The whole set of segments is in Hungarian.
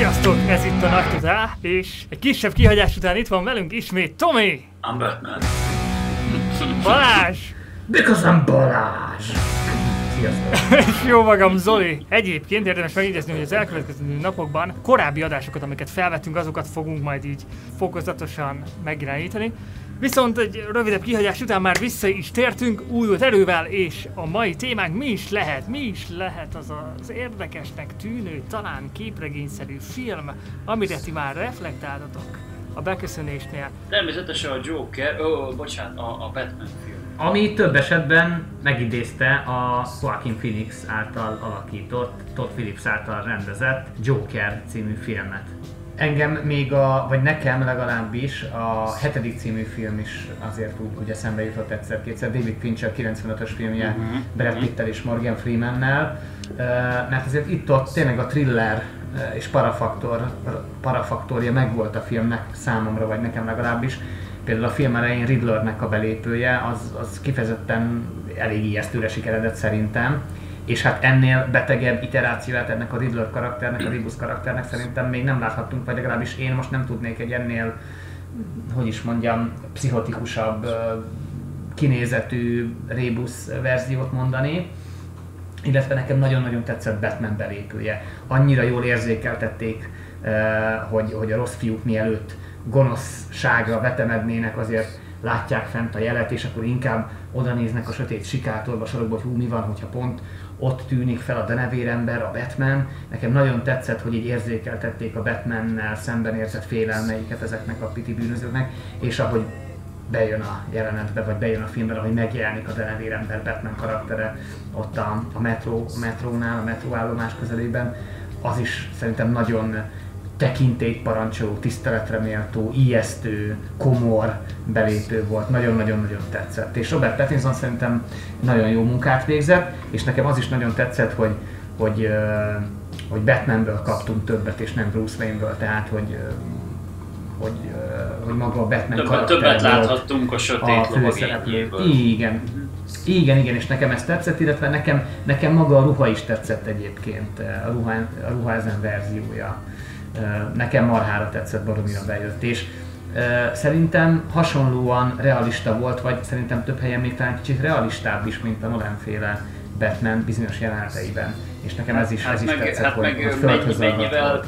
Sziasztok, ez itt a Nagy Totál, és egy kisebb kihagyás után itt van velünk ismét Tomi, I'm Batman. Balázs, Because I'm Balázs! És jó magam Zoli. Egyébként érdemes megjegyezni, hogy az elkövetkező napokban korábbi adásokat, amiket felvettünk, azokat fogunk majd így fokozatosan megirányítani. Viszont egy rövidebb kihagyás után már vissza is tértünk újult erővel, és a mai témánk mi is lehet, mi is lehet az az érdekesnek tűnő, talán képregényszerű film, amire ti már reflektáltatok a beköszönésnél. Természetesen a Joker, ó, bocsánat, a, a Batman film. Ami több esetben megidézte a Joaquin Phoenix által alakított, Todd Phillips által rendezett Joker című filmet. Engem még a, vagy nekem legalábbis a hetedik című film is azért úgy, úgy eszembe jutott egyszer-kétszer, David Fincher 95-ös filmje Mhm. Brad Pittel és Morgan Freemannel, mert azért itt-ott tényleg a thriller és parafaktor, parafaktorja megvolt a filmnek számomra, vagy nekem legalábbis. Például a film elején Riddlernek a belépője, az, az kifejezetten elég ijesztőre sikeredett szerintem. És hát ennél betegebb iterációját ennek a Riddler karakternek, a Rebus karakternek szerintem még nem láthattunk, vagy legalábbis én most nem tudnék egy ennél, hogy is mondjam, pszichotikusabb kinézetű Rebus verziót mondani illetve nekem nagyon-nagyon tetszett Batman belépője. Annyira jól érzékeltették, hogy, hogy a rossz fiúk mielőtt gonoszságra vetemednének, azért látják fent a jelet, és akkor inkább oda néznek a sötét sikátorba, sorokba, hogy hú, mi van, hogyha pont ott tűnik fel a denevérember, a Batman. Nekem nagyon tetszett, hogy így érzékeltették a Batmannel szemben érzett félelmeiket ezeknek a piti bűnözőknek, és ahogy bejön a jelenetbe, vagy bejön a filmbe, ahogy megjelenik a denevérember Batman karaktere ott a, a, metró, metrónál, a metróállomás közelében, az is szerintem nagyon tekintélyt parancsoló, tiszteletre méltó, ijesztő, komor belépő volt, nagyon-nagyon-nagyon tetszett. És Robert Pattinson szerintem nagyon jó munkát végzett, és nekem az is nagyon tetszett, hogy, hogy, hogy Batmanből kaptunk többet, és nem Bruce Wayne-ből, tehát hogy hogy, hogy maga a Batman Többet, karakter többet láthattunk a a sötét lovagényéből. Igen. Igen, igen, és nekem ez tetszett, illetve nekem, nekem maga a ruha is tetszett egyébként, a ruha, a ruha ezen verziója. Nekem marhára tetszett, baromira bejött, és szerintem hasonlóan realista volt, vagy szerintem több helyen még talán kicsit realistább is, mint a Nolan féle Batman bizonyos jeleneteiben. És nekem ez is, ez is hát meg, tetszett, hát hogy, meg hogy mennyi, mennyivel,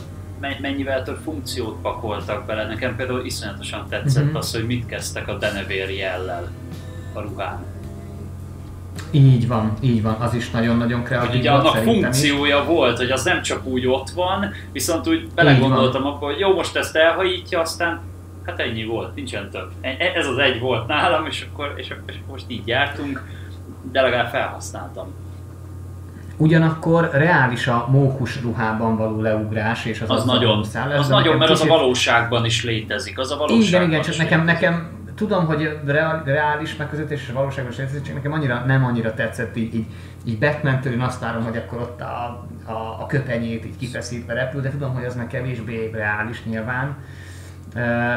mennyivel több funkciót pakoltak bele. Nekem például iszonyatosan tetszett Mhm. az, hogy mit kezdtek a denevér jellel a ruhán. Így van, így van, az is nagyon-nagyon kreatív ugye annak szerintem is. funkciója volt, hogy az nem csak úgy ott van, viszont úgy belegondoltam abba, hogy jó, most ezt elhajítja, aztán hát ennyi volt, nincsen több. E- e- Ez az egy volt nálam, és akkor, és akkor, és most így jártunk, de legalább felhasználtam. Ugyanakkor reális a mókus ruhában való leugrás, és az Az azzal nagyon, húszál. az nagyon, mert az a kicsit- valóságban is létezik. Az a valóságban Igen, igen, csak nekem, nekem tudom, hogy real, reális megközelítés és valóságos létezik, csak nekem annyira, nem annyira tetszett így, így, így Batman-től én azt várom, hogy akkor ott a, a, a köpenyét így kifeszítve repül, de tudom, hogy az meg kevésbé reális nyilván.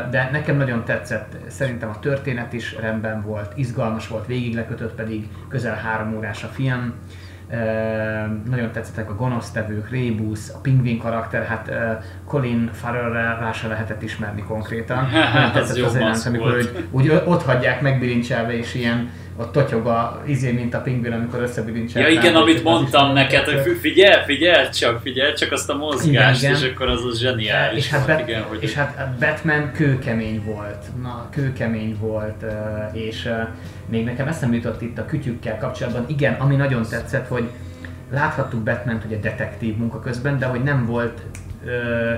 De nekem nagyon tetszett, szerintem a történet is rendben volt, izgalmas volt, végig lekötött pedig közel három órás a film. Nagyon tetszettek a gonosztevők, Rebus, a pingvin karakter, hát Colin Farrellre rá se lehetett ismerni konkrétan. Az tetszett jó az jelent, amikor úgy, úgy ott hagyják megbilincselve, és ilyen ott totyog a izé, mint a pingvin, amikor összebilincel. Ja igen, amit mondtam neked, hogy figyelj, figyelj csak, figyelj csak azt a mozgást, Igen, és igen. akkor az az zseniális és hát, volt, igen, hogy és hát Batman kőkemény volt, na kőkemény volt, és még nekem eszembe jutott itt a kütyükkel kapcsolatban, igen, ami nagyon tetszett, hogy láthattuk Batman hogy a detektív munka közben, de hogy nem volt ö,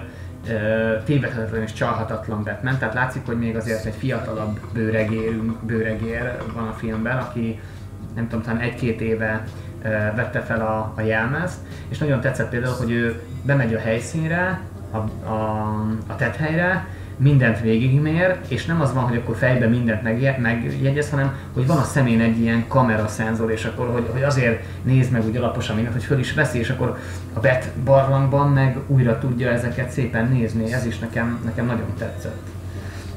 tévedhetetlen és csalhatatlan Batman, tehát látszik, hogy még azért egy fiatalabb bőregérünk, bőregér van a filmben, aki nem tudom, talán egy-két éve vette fel a, a jelmezt, és nagyon tetszett például, hogy ő bemegy a helyszínre, a, a, a tethelyre, mindent végigmér, és nem az van, hogy akkor fejben mindent megje- megjegyez, hanem hogy van a szemén egy ilyen kameraszenzor, és akkor hogy, hogy azért nézd meg úgy alaposan mindent, hogy föl is veszi, és akkor a Bet barlangban meg újra tudja ezeket szépen nézni, ez is nekem, nekem nagyon tetszett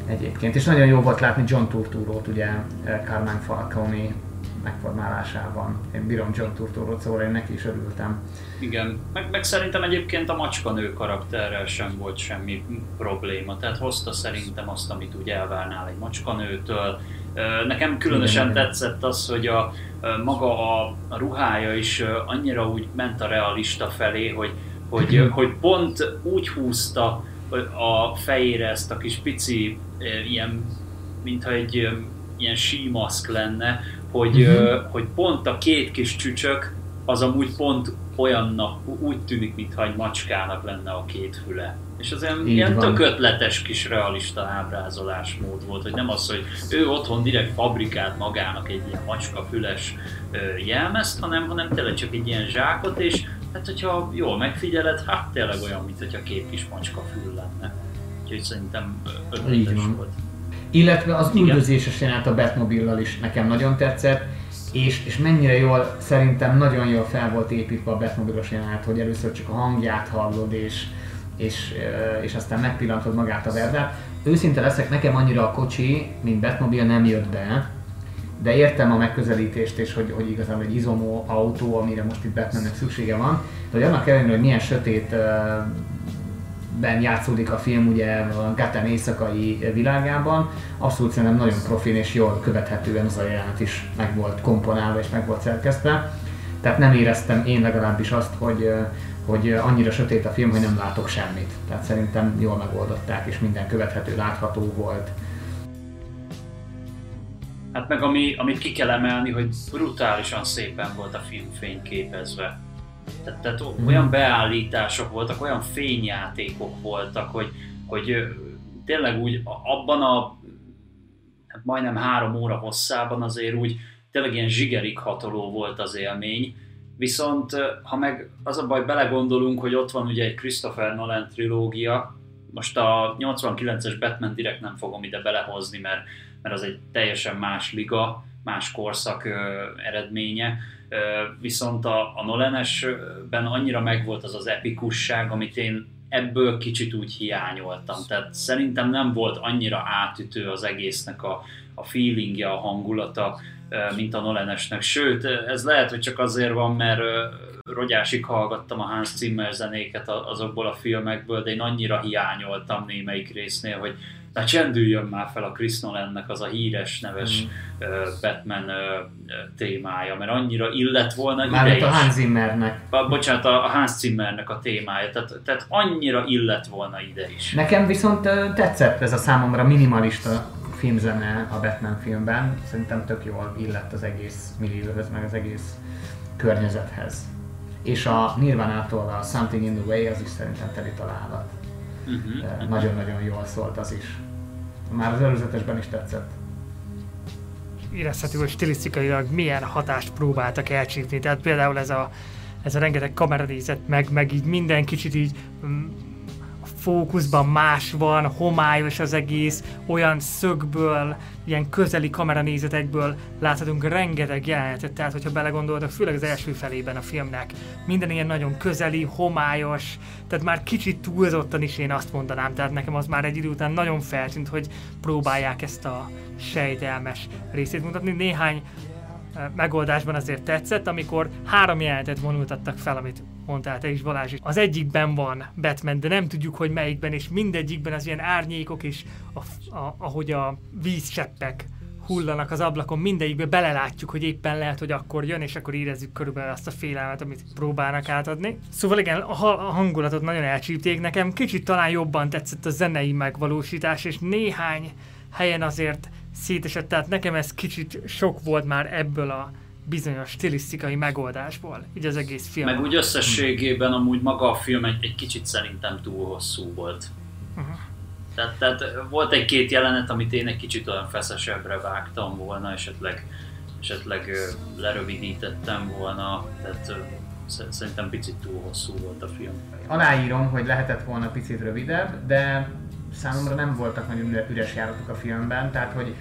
egyébként. És nagyon jó volt látni John Turturro-t, ugye eh, Carmine Falcone megformálásában. Én bírom John Turturro, szóval én neki is örültem. Igen, meg, meg szerintem egyébként a macskanő karakterrel sem volt semmi probléma, tehát hozta szerintem azt, amit úgy elvárnál egy macskanőtől. Nekem különösen igen, tetszett az, hogy a, maga a, a ruhája is annyira úgy ment a realista felé, hogy, hogy, hogy pont úgy húzta a fejére ezt a kis pici ilyen, mintha egy ilyen símaszk lenne, hogy, uh-huh. hogy pont a két kis csücsök az amúgy pont olyannak, úgy tűnik, mintha egy macskának lenne a két füle. És az ilyen, ilyen tök ötletes kis realista ábrázolásmód volt, hogy nem az, hogy ő otthon direkt fabrikált magának egy ilyen macska füles jelmezt, hanem, hanem tényleg csak egy ilyen zsákot, és hát hogyha jól megfigyeled, hát tényleg olyan, mint hogyha két kis macska fül lenne. Úgyhogy szerintem ötletes volt. Illetve az üldözéses jelenet a Batmobile-lal is nekem nagyon tetszett, és, és mennyire jól, szerintem nagyon jól fel volt építve a Batmobile-os jelenet, hogy először csak a hangját hallod, és, és, és aztán megpillantod magát a verdát. Őszinte leszek, nekem annyira a kocsi, mint Batmobile nem jött be, de értem a megközelítést, és hogy, hogy igazán egy izomó autó, amire most itt Batmannek szüksége van, de hogy annak ellenére, hogy milyen sötét ben játszódik a film ugye a Gotham éjszakai világában, abszolút szerintem nagyon profin és jól követhetően az a jelenet is meg volt komponálva és meg volt szerkesztve. Tehát nem éreztem én legalábbis azt, hogy, hogy annyira sötét a film, hogy nem látok semmit. Tehát szerintem jól megoldották, és minden követhető, látható volt. Hát meg ami, amit ki kell emelni, hogy brutálisan szépen volt a film fényképezve tehát, tehát mm. olyan beállítások voltak, olyan fényjátékok voltak, hogy, hogy tényleg úgy abban a hát majdnem három óra hosszában azért úgy tényleg ilyen zsigerig hatoló volt az élmény. Viszont ha meg az a baj, belegondolunk, hogy ott van ugye egy Christopher Nolan trilógia, most a 89-es Batman direkt nem fogom ide belehozni, mert, mert az egy teljesen más liga, más korszak ö, eredménye, viszont a, a Nolan-esben annyira megvolt az az epikusság, amit én ebből kicsit úgy hiányoltam. Tehát szerintem nem volt annyira átütő az egésznek a, a feelingje, a hangulata, mint a Nolan-esnek. Sőt, ez lehet, hogy csak azért van, mert rogyásig hallgattam a Hans Zimmer zenéket azokból a filmekből, de én annyira hiányoltam némelyik résznél, hogy na csendüljön már fel a Chris Nolannek az a híres neves mm. Batman témája, mert annyira illet volna Már ide is. a Hans Zimmernek. Bocsánat, a Hans Zimmernek a témája, tehát, tehát annyira illet volna ide is. Nekem viszont tetszett ez a számomra minimalista filmzene a Batman filmben. Szerintem tök jól illett az egész millióhöz, meg az egész környezethez. És a Nirvana-tól a Something in the Way az is szerintem teli találat. Uh-huh. Nagyon-nagyon jól szólt az is. Már az előzetesben is tetszett. Érezhető, hogy stilisztikailag milyen hatást próbáltak elcsípni. Tehát például ez a, ez a rengeteg kameranézet, meg, meg így minden kicsit így mm, fókuszban más van, homályos az egész, olyan szögből, ilyen közeli kameranézetekből láthatunk rengeteg jelenetet, tehát hogyha belegondoltak, főleg az első felében a filmnek, minden ilyen nagyon közeli, homályos, tehát már kicsit túlzottan is én azt mondanám, tehát nekem az már egy idő után nagyon feltűnt, hogy próbálják ezt a sejtelmes részét mutatni. Néhány megoldásban azért tetszett, amikor három jelenetet vonultattak fel, amit mondtál te is Balázs. Az egyikben van Batman, de nem tudjuk, hogy melyikben, és mindegyikben az ilyen árnyékok, és a, a, ahogy a vízcseppek hullanak az ablakon, mindegyikbe belelátjuk, hogy éppen lehet, hogy akkor jön, és akkor érezzük körülbelül azt a félelmet, amit próbálnak átadni. Szóval igen, a, a hangulatot nagyon elcsípték nekem, kicsit talán jobban tetszett a zenei megvalósítás, és néhány helyen azért szétesett, tehát nekem ez kicsit sok volt már ebből a bizonyos stilisztikai megoldásból, így az egész film. Meg úgy összességében amúgy maga a film egy, egy kicsit szerintem túl hosszú volt. Uh-huh. Tehát, tehát volt egy-két jelenet, amit én egy kicsit olyan feszesebbre vágtam volna, esetleg, esetleg lerövidítettem volna, tehát szerintem picit túl hosszú volt a film. Aláírom, hogy lehetett volna picit rövidebb, de számomra nem voltak nagyon üres járatok a filmben, tehát hogy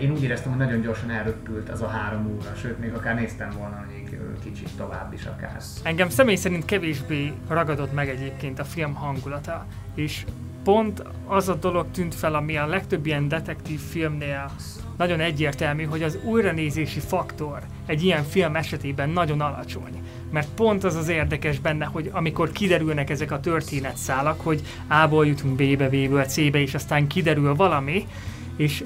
én úgy éreztem, hogy nagyon gyorsan elröpült az a három óra, sőt még akár néztem volna még kicsit tovább is akár. Engem személy szerint kevésbé ragadott meg egyébként a film hangulata, és pont az a dolog tűnt fel, ami a legtöbb ilyen detektív filmnél nagyon egyértelmű, hogy az újranézési faktor egy ilyen film esetében nagyon alacsony. Mert pont az az érdekes benne, hogy amikor kiderülnek ezek a történetszálak, hogy A-ból jutunk B-be, B-ből C-be, és aztán kiderül valami, és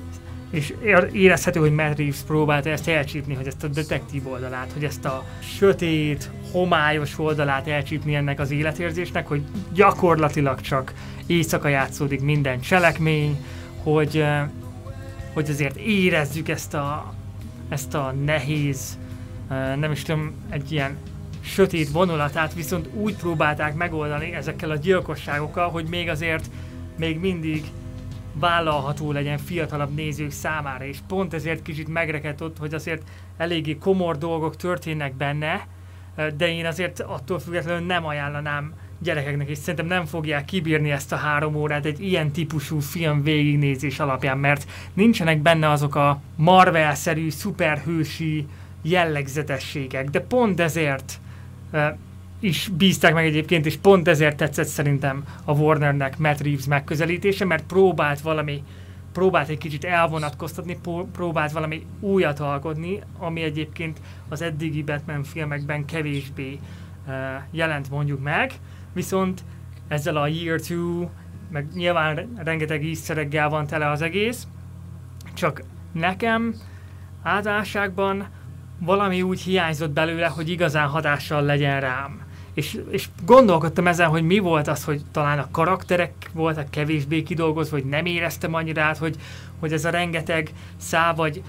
és érezhető, hogy Matt Reeves próbálta ezt elcsípni, hogy ezt a detektív oldalát, hogy ezt a sötét, homályos oldalát elcsípni ennek az életérzésnek, hogy gyakorlatilag csak éjszaka játszódik minden cselekmény, hogy, hogy azért érezzük ezt a, ezt a nehéz, nem is tudom, egy ilyen sötét vonulatát, viszont úgy próbálták megoldani ezekkel a gyilkosságokkal, hogy még azért még mindig vállalható legyen fiatalabb nézők számára, és pont ezért kicsit megrekedt ott, hogy azért eléggé komor dolgok történnek benne, de én azért attól függetlenül nem ajánlanám gyerekeknek, és szerintem nem fogják kibírni ezt a három órát egy ilyen típusú film végignézés alapján, mert nincsenek benne azok a Marvel-szerű, szuperhősi jellegzetességek, de pont ezért is bízták meg egyébként, és pont ezért tetszett szerintem a Warnernek Matt Reeves megközelítése, mert próbált valami, próbált egy kicsit elvonatkoztatni, próbált valami újat alkotni, ami egyébként az eddigi Batman filmekben kevésbé uh, jelent mondjuk meg, viszont ezzel a Year 2, meg nyilván rengeteg easter van tele az egész, csak nekem általánosságban valami úgy hiányzott belőle, hogy igazán hatással legyen rám. És, és gondolkodtam ezen, hogy mi volt az, hogy talán a karakterek voltak kevésbé kidolgozva, vagy nem éreztem annyira át, hogy, hogy ez a rengeteg szá, vagy,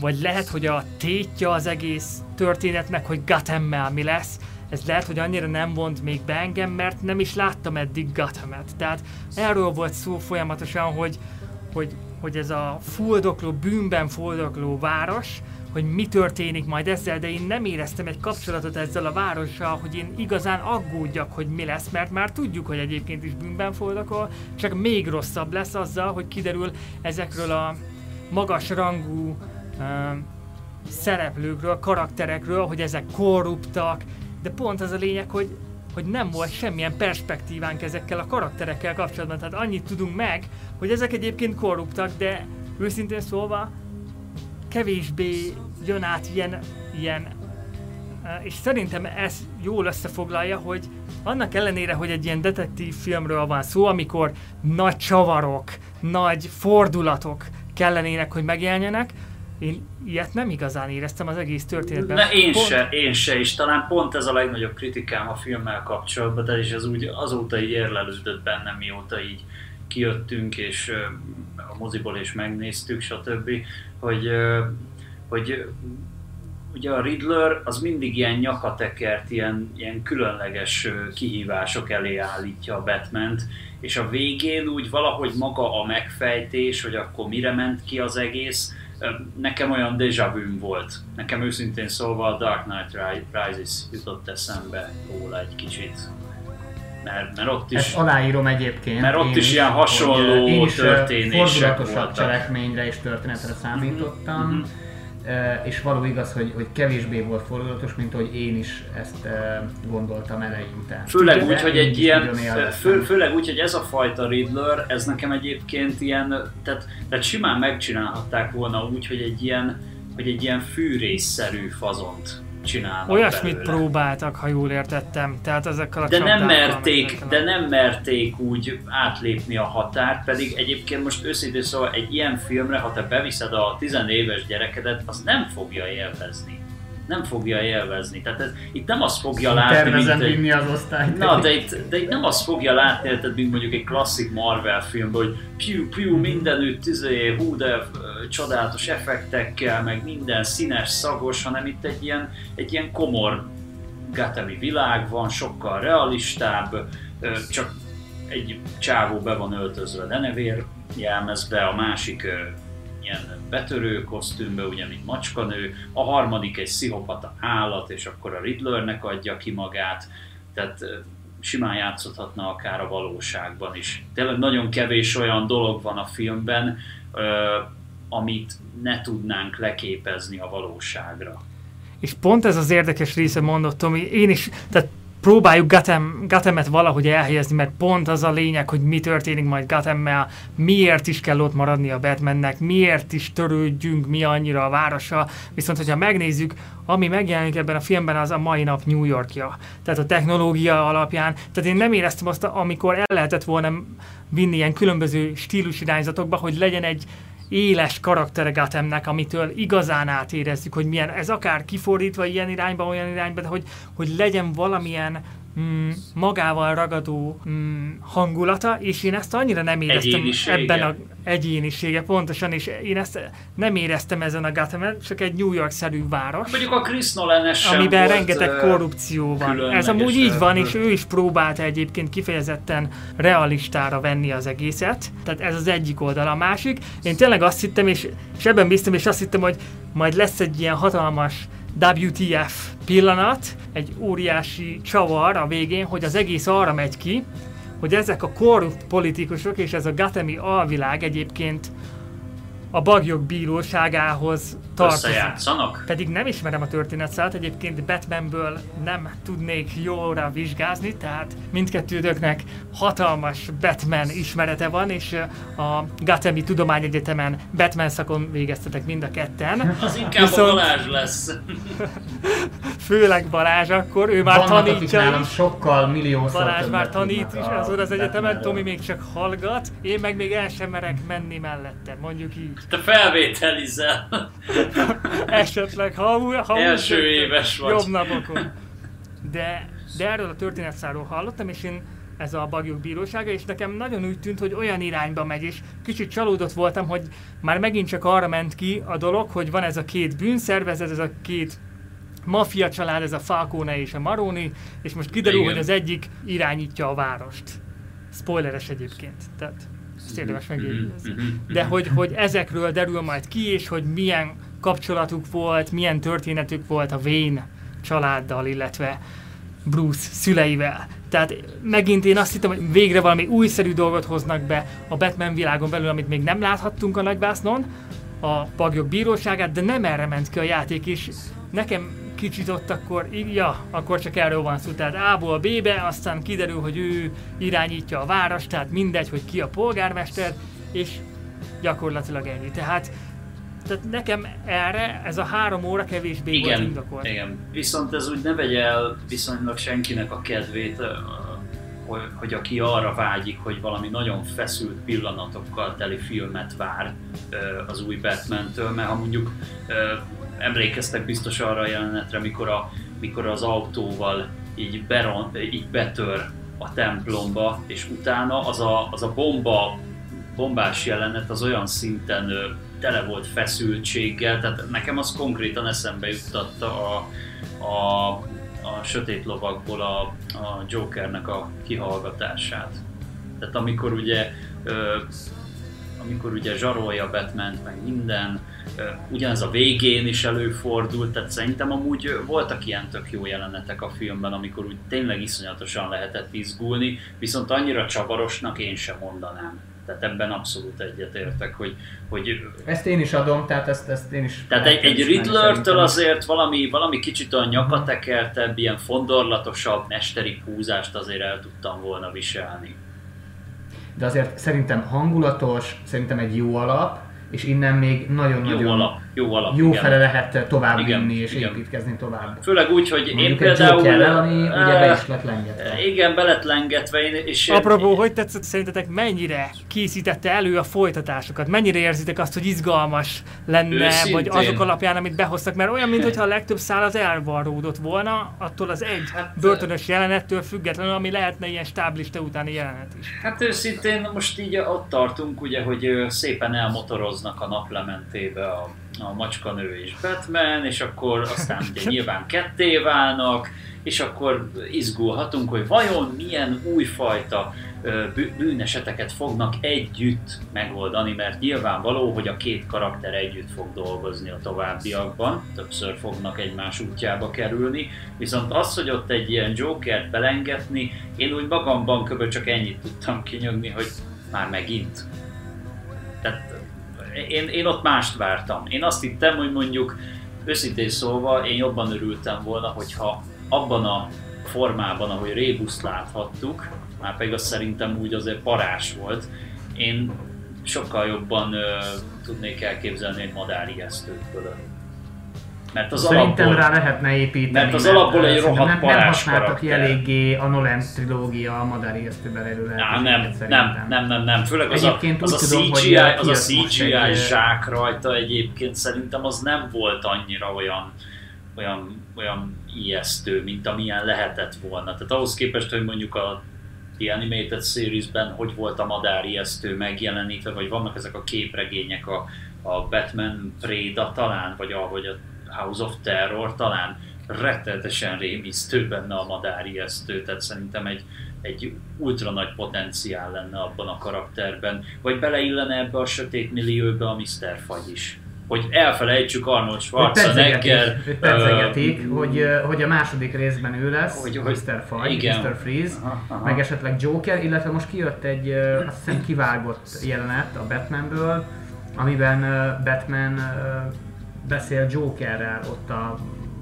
vagy lehet, hogy a tétja az egész történetnek, hogy Gotham-mel mi lesz, ez lehet, hogy annyira nem vont még be engem, mert nem is láttam eddig Gothamet. Tehát erről volt szó folyamatosan, hogy, hogy, hogy ez a fuldokló, bűnben fuldokló város, hogy mi történik majd ezzel, de én nem éreztem egy kapcsolatot ezzel a várossal, hogy én igazán aggódjak, hogy mi lesz, mert már tudjuk, hogy egyébként is bűnben fordakol, csak még rosszabb lesz azzal, hogy kiderül ezekről a magas rangú uh, szereplőkről, karakterekről, hogy ezek korruptak, de pont az a lényeg, hogy hogy nem volt semmilyen perspektívánk ezekkel a karakterekkel kapcsolatban. Tehát annyit tudunk meg, hogy ezek egyébként korruptak, de őszintén szólva kevésbé jön át ilyen, ilyen és szerintem ez jól összefoglalja, hogy annak ellenére, hogy egy ilyen detektív filmről van szó, amikor nagy csavarok, nagy fordulatok kellenének, hogy megjelenjenek, én ilyet nem igazán éreztem az egész történetben. Ne, én pont... se, én se, és talán pont ez a legnagyobb kritikám a filmmel kapcsolatban, de is az úgy azóta így érlelődött bennem, mióta így kijöttünk, és a moziból is megnéztük, stb., hogy, hogy ugye a Riddler az mindig ilyen nyakatekert, ilyen, ilyen különleges kihívások elé állítja a batman és a végén úgy valahogy maga a megfejtés, hogy akkor mire ment ki az egész, nekem olyan déjà vu volt. Nekem őszintén szólva a Dark Knight Rises jutott eszembe róla egy kicsit mert, mert ott is... Ezt aláírom egyébként. Mert ott is, is ilyen hasonló is történések voltak. cselekményre és történetre számítottam. Mm-hmm. És való igaz, hogy, hogy kevésbé volt fordulatos, mint hogy én is ezt gondoltam eleinte. Főleg úgy, hogy egy ilyen, fő, főleg úgy, hogy ez a fajta Riddler, ez nekem egyébként ilyen, tehát, tehát simán megcsinálhatták volna úgy, hogy egy ilyen, hogy egy ilyen fűrészszerű fazont csinálnak Olyasmit belőle. próbáltak, ha jól értettem, tehát ezekkel a de nem merték, De nem merték úgy átlépni a határt, pedig egyébként most őszintén szóval egy ilyen filmre, ha te beviszed a tizenéves gyerekedet, az nem fogja élvezni nem fogja élvezni. Tehát ez, itt nem azt fogja látni, mint egy... az osztályt. Na, de itt, de itt nem azt fogja látni, tehát, mint mondjuk egy klasszik Marvel filmben, hogy piu piu mindenütt, izé, hú de csodálatos effektekkel, meg minden színes, szagos, hanem itt egy ilyen, egy ilyen komor Gatemi világ van, sokkal realistább, csak egy csávó be van öltözve denevér jelmezbe, a másik ilyen betörő kosztümbe, ugye, mint macskanő, a harmadik egy szihopata állat, és akkor a Riddlernek adja ki magát, tehát simán játszhatna akár a valóságban is. Tényleg nagyon kevés olyan dolog van a filmben, amit ne tudnánk leképezni a valóságra. És pont ez az érdekes része mondott Tomi, én is, tehát próbáljuk Gotham, Gothamet valahogy elhelyezni, mert pont az a lényeg, hogy mi történik majd Gothammel, miért is kell ott maradni a Batmannek, miért is törődjünk mi annyira a városa, viszont hogyha megnézzük, ami megjelenik ebben a filmben, az a mai nap New Yorkja. Tehát a technológia alapján. Tehát én nem éreztem azt, amikor el lehetett volna vinni ilyen különböző stílusirányzatokba, hogy legyen egy éles karaktere Gothamnek, amitől igazán átérezzük, hogy milyen, ez akár kifordítva ilyen irányba, olyan irányba, de hogy, hogy legyen valamilyen mm, magával ragadó mm, hangulata, és én ezt annyira nem éreztem ebben a egyénisége, pontosan, és én ezt nem éreztem ezen a gotham csak egy New York-szerű város. Mondjuk a Chris nolan Amiben rengeteg korrupció van. Ez amúgy így van, és ő is próbálta egyébként kifejezetten realistára venni az egészet. Tehát ez az egyik oldal. A másik, én tényleg azt hittem, és, és ebben bíztam, és azt hittem, hogy majd lesz egy ilyen hatalmas WTF pillanat, egy óriási csavar a végén, hogy az egész arra megy ki, hogy ezek a korrupt politikusok és ez a Gatemi alvilág egyébként a bagyok bíróságához tartozik. Pedig nem ismerem a történetszállat, egyébként Batmanből nem tudnék jóra vizsgázni, tehát mindkettőtöknek hatalmas Batman ismerete van, és a Gatemi Tudományegyetemen Batman szakon végeztetek mind a ketten. Az inkább Viszont... a Balázs lesz. Főleg Balázs akkor, ő már Vannak, tanítja is. sokkal millió Balázs már tanít is az az egyetemen, Tomi még csak hallgat, én meg még el sem merek menni mellette, mondjuk így. Te felvételizel. Esetleg, ha, ha Első úgy, éves vagy. Jobb napokon. De, de erről a történetszáról hallottam, és én ez a bagyok bírósága, és nekem nagyon úgy tűnt, hogy olyan irányba megy, és kicsit csalódott voltam, hogy már megint csak arra ment ki a dolog, hogy van ez a két bűnszervezet, ez a két maffia család, ez a Falcone és a Maroni, és most kiderül, Igen. hogy az egyik irányítja a várost. Spoileres egyébként. Tehát ezt érdemes mhm. megjegyezni. Mhm. De hogy, hogy ezekről derül majd ki, és hogy milyen kapcsolatuk volt, milyen történetük volt a Wayne családdal, illetve Bruce szüleivel. Tehát megint én azt hittem, hogy végre valami újszerű dolgot hoznak be a Batman világon belül, amit még nem láthattunk a nagyvásznon, a pagyok bíróságát, de nem erre ment ki a játék, és nekem kicsit ott akkor, ja, akkor csak erről van szó. Tehát A-ból B-be, aztán kiderül, hogy ő irányítja a város, tehát mindegy, hogy ki a polgármester, és gyakorlatilag ennyi. Tehát tehát nekem erre ez a három óra kevésbé igen, volt indokolt. Igen, viszont ez úgy ne vegye el viszonylag senkinek a kedvét, hogy, hogy aki arra vágyik, hogy valami nagyon feszült pillanatokkal teli filmet vár az új Batman-től, mert ha mondjuk emlékeztek biztos arra a jelenetre, mikor, a, mikor az autóval így, beron, így betör a templomba, és utána az a, az a bomba, bombás jelenet az olyan szinten tele volt feszültséggel, tehát nekem az konkrétan eszembe juttatta a, a, a sötét lovakból a, a Jokernek a kihallgatását. Tehát amikor ugye ö, amikor ugye zsarolja batman meg minden, ugyanez a végén is előfordult, tehát szerintem amúgy voltak ilyen tök jó jelenetek a filmben, amikor úgy tényleg iszonyatosan lehetett izgulni, viszont annyira csavarosnak én sem mondanám. Tehát ebben abszolút egyetértek, hogy, hogy... Ezt én is adom, tehát ezt, ezt én is... Tehát egy, egy Riddler-től azért valami, valami kicsit olyan nyakatekertebb, ilyen fondorlatosabb, mesteri húzást azért el tudtam volna viselni. De azért szerintem hangulatos, szerintem egy jó alap, és innen még nagyon-nagyon jó, alap, jó, alap, jó fele lehet tovább igen, vinni és igen. építkezni tovább. Főleg úgy, hogy Mondjuk én például... Jokerrel, ami uh, ugye be is lett lengetve. Igen, be lett lengetve. Én, és Apropó, hogy tetszett szerintetek mennyire készítette elő a folytatásokat? Mennyire érzitek azt, hogy izgalmas lenne, Őszintén. vagy azok alapján, amit behoztak? Mert olyan, mintha a legtöbb szál az elvarródott volna, attól az egy hát, börtönös jelenettől függetlenül, ami lehetne ilyen stáblista utáni jelenet is. Hát őszintén most így ott tartunk, ugye, hogy szépen elmotoroznak a naplementébe a a macskanő és Batman, és akkor aztán ugye nyilván ketté válnak, és akkor izgulhatunk, hogy vajon milyen újfajta bűneseteket fognak együtt megoldani, mert nyilvánvaló, hogy a két karakter együtt fog dolgozni a továbbiakban, többször fognak egymás útjába kerülni, viszont az, hogy ott egy ilyen Jokert belengetni, én úgy magamban kb. csak ennyit tudtam kinyögni, hogy már megint. Tehát én, én ott mást vártam. Én azt hittem, hogy mondjuk őszintén szólva én jobban örültem volna, hogyha abban a formában, ahogy Rébuszt láthattuk, már pedig az szerintem úgy azért parás volt. Én sokkal jobban ö, tudnék elképzelni egy madárijesztőt fölött. Mert az Szerintem alapból, rá lehetne építeni. Mert az alapból egy rohadt nem, nem használtak ki eléggé a Nolan trilógia a Madári esztőben erről nem, nem, nem, nem, nem, nem, főleg az egyébként a, az, a tudom, CGI, az a CGI egy... zsák rajta egyébként szerintem az nem volt annyira olyan, olyan, olyan ijesztő, mint amilyen lehetett volna. Tehát ahhoz képest, hogy mondjuk a The Animated Series-ben hogy volt a madár ijesztő megjelenítve, vagy vannak ezek a képregények, a, a Batman Préda talán, vagy ahogy a House of Terror talán rettenetesen rémisztő benne a madár ijesztő, tehát szerintem egy, egy ultra nagy potenciál lenne abban a karakterben, vagy beleillene ebbe a sötét millióbe a Mr. Fagy is hogy elfelejtsük Arnold Schwarzenegger. Pedzegetik, uh, hogy, hogy a második részben ő lesz, hogy, hogy Mr. Faj, igen. Mr. Freeze, aha, aha. meg esetleg Joker, illetve most kijött egy azt hiszem kivágott jelenet a Batmanből, amiben Batman beszél Jokerrel ott a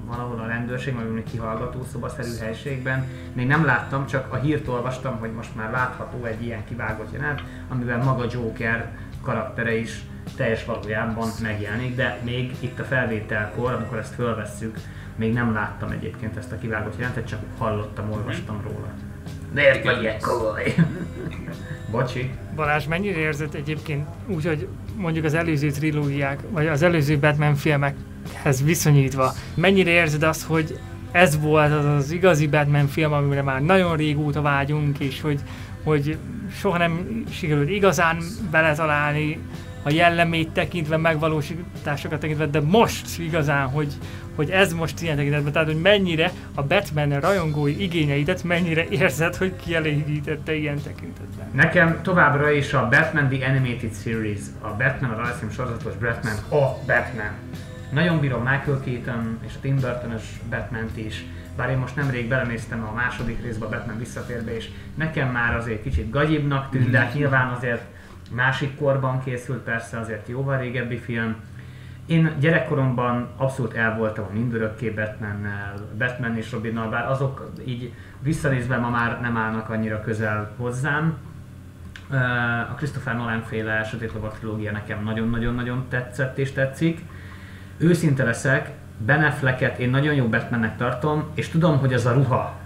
valahol a rendőrség, vagy egy kihallgató szobaszerű helységben. Még nem láttam, csak a hírt olvastam, hogy most már látható egy ilyen kivágott jelenet, amiben maga Joker karaktere is teljes valójában megjelenik, de még itt a felvételkor, amikor ezt fölvesszük, még nem láttam egyébként ezt a kivágott jelentet, csak hallottam, olvastam róla. Miért vagy ilyen komoly? Bocsi. Balázs, mennyire érzed egyébként úgy, hogy mondjuk az előző trilógiák, vagy az előző Batman filmekhez viszonyítva, mennyire érzed azt, hogy ez volt az az igazi Batman film, amire már nagyon régóta vágyunk, és hogy, hogy soha nem sikerült igazán beletalálni a jellemét tekintve, megvalósításokat tekintve, de most igazán, hogy, hogy ez most ilyen tekintetben, tehát hogy mennyire a Batman rajongói igényeidet mennyire érzed, hogy kielégítette ilyen tekintetben. Nekem továbbra is a Batman The Animated Series, a Batman, a rajzfilm sorozatos Batman, a Batman. Nagyon bírom Michael Keaton és a Tim burton batman is, bár én most nemrég belenéztem a második részbe a Batman visszatérbe, és nekem már azért kicsit gagyibbnak tűnt, de hát nyilván azért másik korban készült persze, azért jóval régebbi film. Én gyerekkoromban abszolút el voltam a mindörökké Batmannel, Batman és Robinnal, bár azok így visszanézve ma már nem állnak annyira közel hozzám. A Christopher Nolan féle Sötét Lovak trilógia nekem nagyon-nagyon-nagyon tetszett és tetszik. Őszinte leszek, Ben Afflecket én nagyon jó Batmannek tartom, és tudom, hogy az a ruha,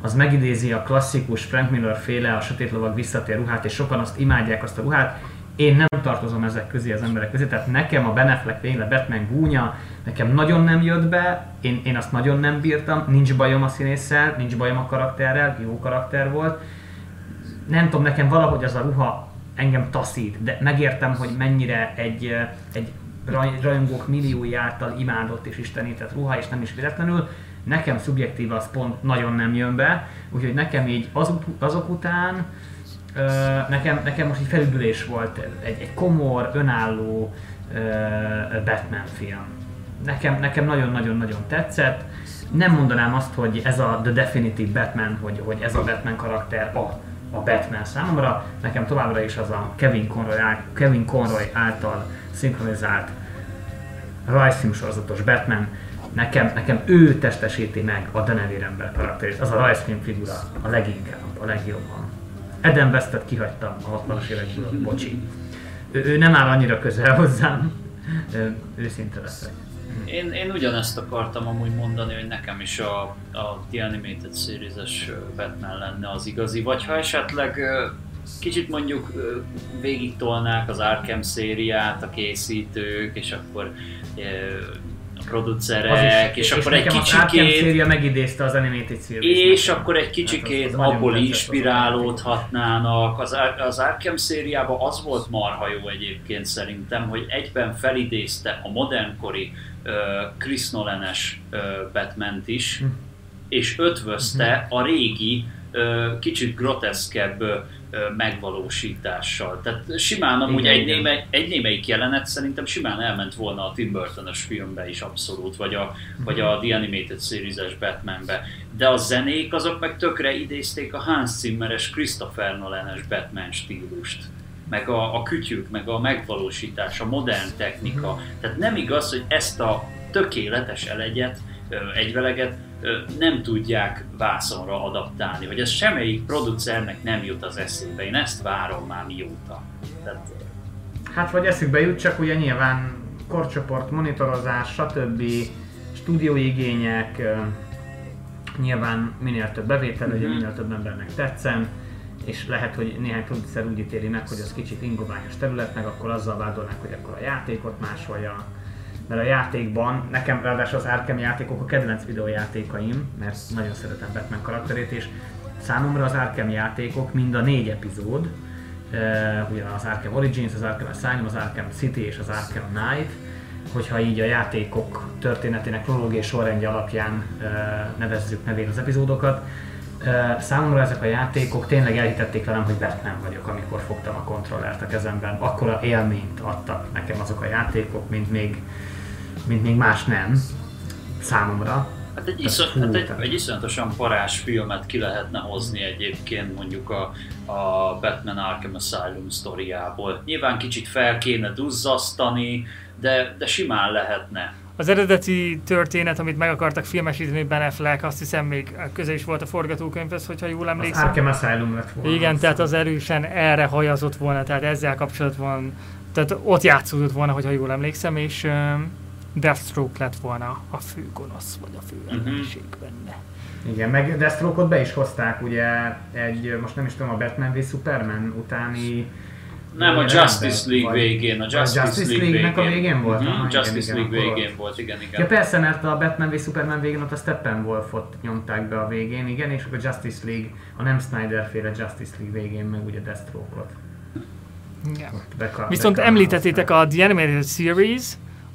az megidézi a klasszikus Frank Miller féle a Sötét Lovag visszatér ruhát, és sokan azt imádják azt a ruhát. Én nem tartozom ezek közé az emberek közé, tehát nekem a Ben Affleck féle Batman gúnya nekem nagyon nem jött be, én, én azt nagyon nem bírtam, nincs bajom a színésszel, nincs bajom a karakterrel, jó karakter volt. Nem tudom, nekem valahogy az a ruha engem taszít, de megértem, hogy mennyire egy, egy rajongók milliói által imádott és istenített ruha, és nem is véletlenül. Nekem szubjektív az pont nagyon nem jön be, úgyhogy nekem így azok, azok után nekem, nekem most egy felüdülés volt, egy, egy komor, önálló Batman film. Nekem, nekem nagyon-nagyon-nagyon tetszett. Nem mondanám azt, hogy ez a The Definitive Batman, hogy, hogy ez a Batman karakter a, a Batman számomra. Nekem továbbra is az a Kevin Conroy, Kevin Conroy által szinkronizált rajzfilmsorozatos Batman, nekem, nekem ő testesíti meg a Denevér ember karakterét, az a rajzfilm figura a leginkább, a legjobban. Eden Westet kihagytam a 60-as évekből, bocsi. Ő, ő nem áll annyira közel hozzám, őszinte leszek. Én, én ugyanezt akartam amúgy mondani, hogy nekem is a, a The Animated Series-es Batman lenne az igazi, vagy ha esetleg kicsit mondjuk végigtolnák az Arkham szériát a készítők, és akkor producerek, és, és, akkor egy kicsikét... Az megidézte az Animated Series. És nekem. akkor egy kicsikét hát abból inspirálódhatnának. Az, az Arkham szériában az volt marha jó egyébként szerintem, hogy egyben felidézte a modernkori uh, Chris Nolan-es uh, Batman-t is, hm. és ötvözte hm. a régi, uh, kicsit groteszkebb megvalósítással. Tehát simán amúgy igen, egy, némely, egy némelyik jelenet szerintem simán elment volna a Tim burton filmbe is abszolút, vagy a, uh-huh. vagy a The Animated Series-es Batmanbe. De a zenék azok meg tökre idézték a Hans Zimmeres Christopher Nolan-es Batman stílust meg a, a kütyük, meg a megvalósítás, a modern technika. Uh-huh. Tehát nem igaz, hogy ezt a tökéletes elegyet egyveleget nem tudják vászonra adaptálni, hogy ez semmelyik producernek nem jut az eszébe. Én ezt várom már mióta. Tehát, Hát vagy eszükbe jut, csak ugye nyilván korcsoport, monitorozás, stb. stúdióigények, nyilván minél több bevétel, Mhm. minél több embernek tetszen, és lehet, hogy néhány producer úgy ítéli meg, hogy az kicsit ingoványos terület, meg akkor azzal vádolnák, hogy akkor a játékot másolja. Mert a játékban, nekem ráadásul az Arkham játékok a kedvenc videójátékaim, mert nagyon szeretem Batman karakterét, és számomra az Arkham játékok mind a négy epizód, uh, ugye az Arkham Origins, az Arkham Asylum, az Arkham City és az Arkham Knight, hogyha így a játékok történetének kronológiai sorrendje alapján uh, nevezzük nevén az epizódokat, Uh, számomra ezek a játékok tényleg elhitették velem, hogy Batman vagyok, amikor fogtam a kontrollert a kezemben. Akkora élményt adtak nekem azok a játékok, mint még, mint még más nem. Számomra. Hát egy, iszon, hát egy, tehát- egy iszonyatosan parás filmet ki lehetne hozni egyébként mondjuk a, a Batman Arkham Asylum sztoriából. Nyilván kicsit fel kéne duzzasztani, de, de simán lehetne. Az eredeti történet, amit meg akartak filmesíteni Ben Affleck, azt hiszem még közel is volt a forgatókönyvhez, hogyha jól Az emlékszem. Arkham Asylum lett volna. Igen, azt tehát az erősen erre hajazott volna, tehát ezzel kapcsolatban, tehát ott játszódott volna, hogyha jól emlékszem, és Deathstroke lett volna a fő gonosz, vagy a fő Mhm. ellenség benne. Igen, meg Deathstroke-ot be is hozták ugye egy, most nem is tudom, a Batman v Superman utáni Nem, a Rendben, Justice League vagy- végén, a Justice, Justice League League-nek a végén volt? Mhm, Aha, igen, Justice igen, League akkor végén volt, igen, igen. Ja persze, mert a Batman v Superman végén ott a Steppenwolfot nyomták be a végén, igen, és akkor a Justice League, a nem Snyder féle Justice League végén meg ugye Deathstroke-ot. Igen. Ott beka- Viszont beka- említettétek a The Animated Series,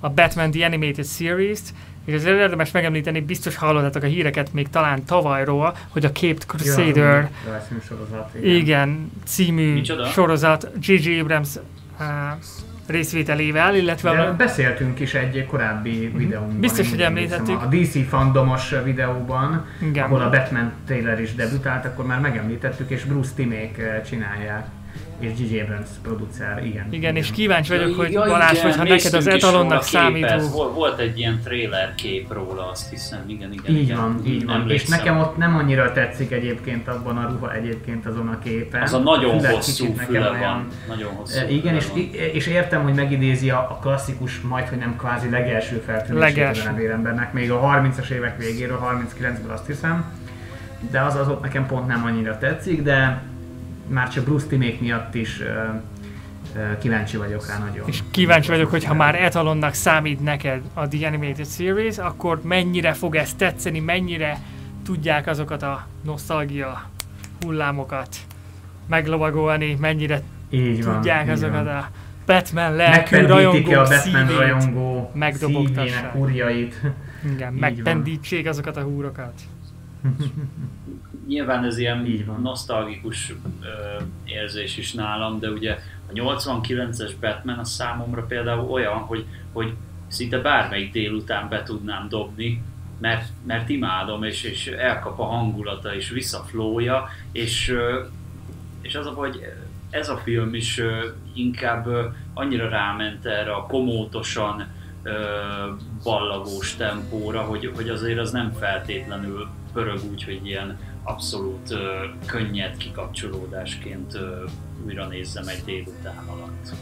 a Batman The Animated Series-t, és ezért érdemes megemlíteni, biztos hallottatok a híreket még talán tavalyról, hogy a Caped Crusader Ja, sorozat, igen. igen, című Micsoda? sorozat J.J. Abrams uh, részvételével, illetve De a, beszéltünk is egy korábbi videónkban. Biztos, hogy említettük. A DC fandomos videóban, Igen. ahol a Batman Taylor is debütált, akkor már megemlítettük, és Bruce Timék eh, csinálják, és J.J. Abrams producer, igen. igen, és kíváncsi vagyok, hogy ja, Balázs, igen, hogyha neked az etalonnak számító... Vol- Volt egy ilyen trailer kép róla, azt hiszem, igen, igen. Így igen. van, így van. És Emlékszem. nekem ott nem annyira tetszik egyébként abban a ruha egyébként azon a képen. Az a nagyon Füle hosszú füle olyan- van. Nagyon hosszú E, Igen, és, van. és értem, hogy megidézi a, a klasszikus, majd hogy nem kvázi legelső feltűnését a nevérembernek, még a 30-as évek végéről, 39-ből azt hiszem, de az az ott nekem pont nem annyira tetszik, de már csak Bruce Timék miatt is kíváncsi vagyok rá nagyon. És kíváncsi vagyok, hogy ha már etalonnak számít neked a The Animated Series, akkor mennyire fog ez tetszeni, mennyire tudják azokat a nosztalgia hullámokat meglovagolni, mennyire így van, tudják így azokat van. a Batman lelkű rajongók a Batman szívét. rajongó megdobogtassák. szívének úrjait. Igen, megpendítsék azokat a húrokat. Nyilván ez ilyen Így van. nosztalgikus ö, érzés is nálam, de ugye a 89-es Batman a számomra például olyan, hogy, hogy szinte bármelyik délután be tudnám dobni, mert, mert imádom, és, és elkap a hangulata, és visszaflója, és, és az a hogy ez a film is inkább annyira ráment erre a komótosan ballagós tempóra, hogy, hogy azért az nem feltétlenül pörög úgy, hogy ilyen abszolút ö, könnyed kikapcsolódásként ö, újra nézzem egy délután alatt.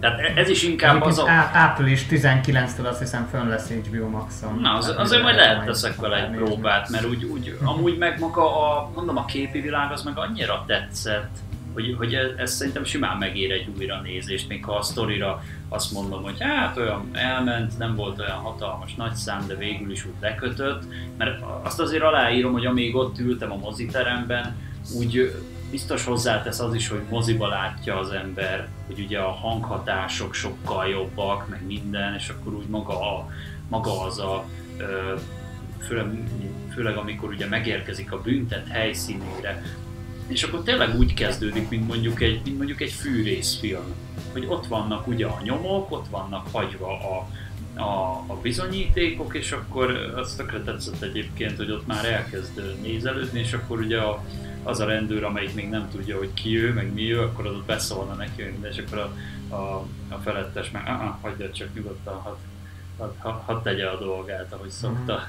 Tehát e- ez is inkább az a... április 19-től azt hiszem fönn lesz HBO Max-on. Na, az, Tehát azért majd lehet teszek vele egy próbát, mert úgy, úgy amúgy meg maga a, mondom, a képi világ az meg annyira tetszett, hogy, hogy ez, ez szerintem simán megér egy újra nézést, még ha a sztorira azt mondom, hogy hát olyan elment, nem volt olyan hatalmas nagy szám, de végül is úgy lekötött, mert azt azért aláírom, hogy amíg ott ültem a moziteremben, úgy biztos hozzátesz az is, hogy moziba látja az ember, hogy ugye a hanghatások sokkal jobbak, meg minden, és akkor úgy maga, a, maga az a főleg, főleg amikor ugye megérkezik a büntet helyszínére, és akkor tényleg úgy kezdődik, mint mondjuk egy, mint mondjuk egy fűrészfilm, hogy ott vannak ugye a nyomok, ott vannak hagyva a, a, a bizonyítékok, és akkor az tökre tetszett egyébként, hogy ott már elkezd nézelődni, és akkor ugye a, az a rendőr, amelyik még nem tudja, hogy ki ő, meg mi ő, akkor az ott beszólna neki, hogy minden, és akkor a, a, a felettes meg, ah, hagyja csak nyugodtan, hadd ha, ha tegye a dolgát, ahogy szokta.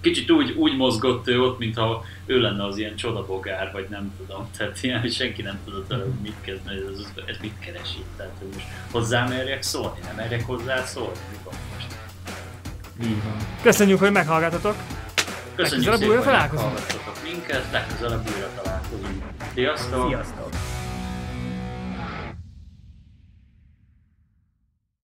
Kicsit úgy, úgy mozgott ő ott, mintha ő lenne az ilyen csodabogár, vagy nem tudom. Tehát ilyen, senki nem tudott vele, hogy mit kezdeni, ez, ez, ez mit keresít. Tehát, hogy most hozzá merjek szólni, nem merjek hozzá szólni, mi van most? Így van. Köszönjük, hogy meghallgatotok. Köszönjük Legközelebb szépen, újra hogy találkozunk. meghallgattatok minket, legközelebb újra találkozunk. Sziasztok! Sziasztok!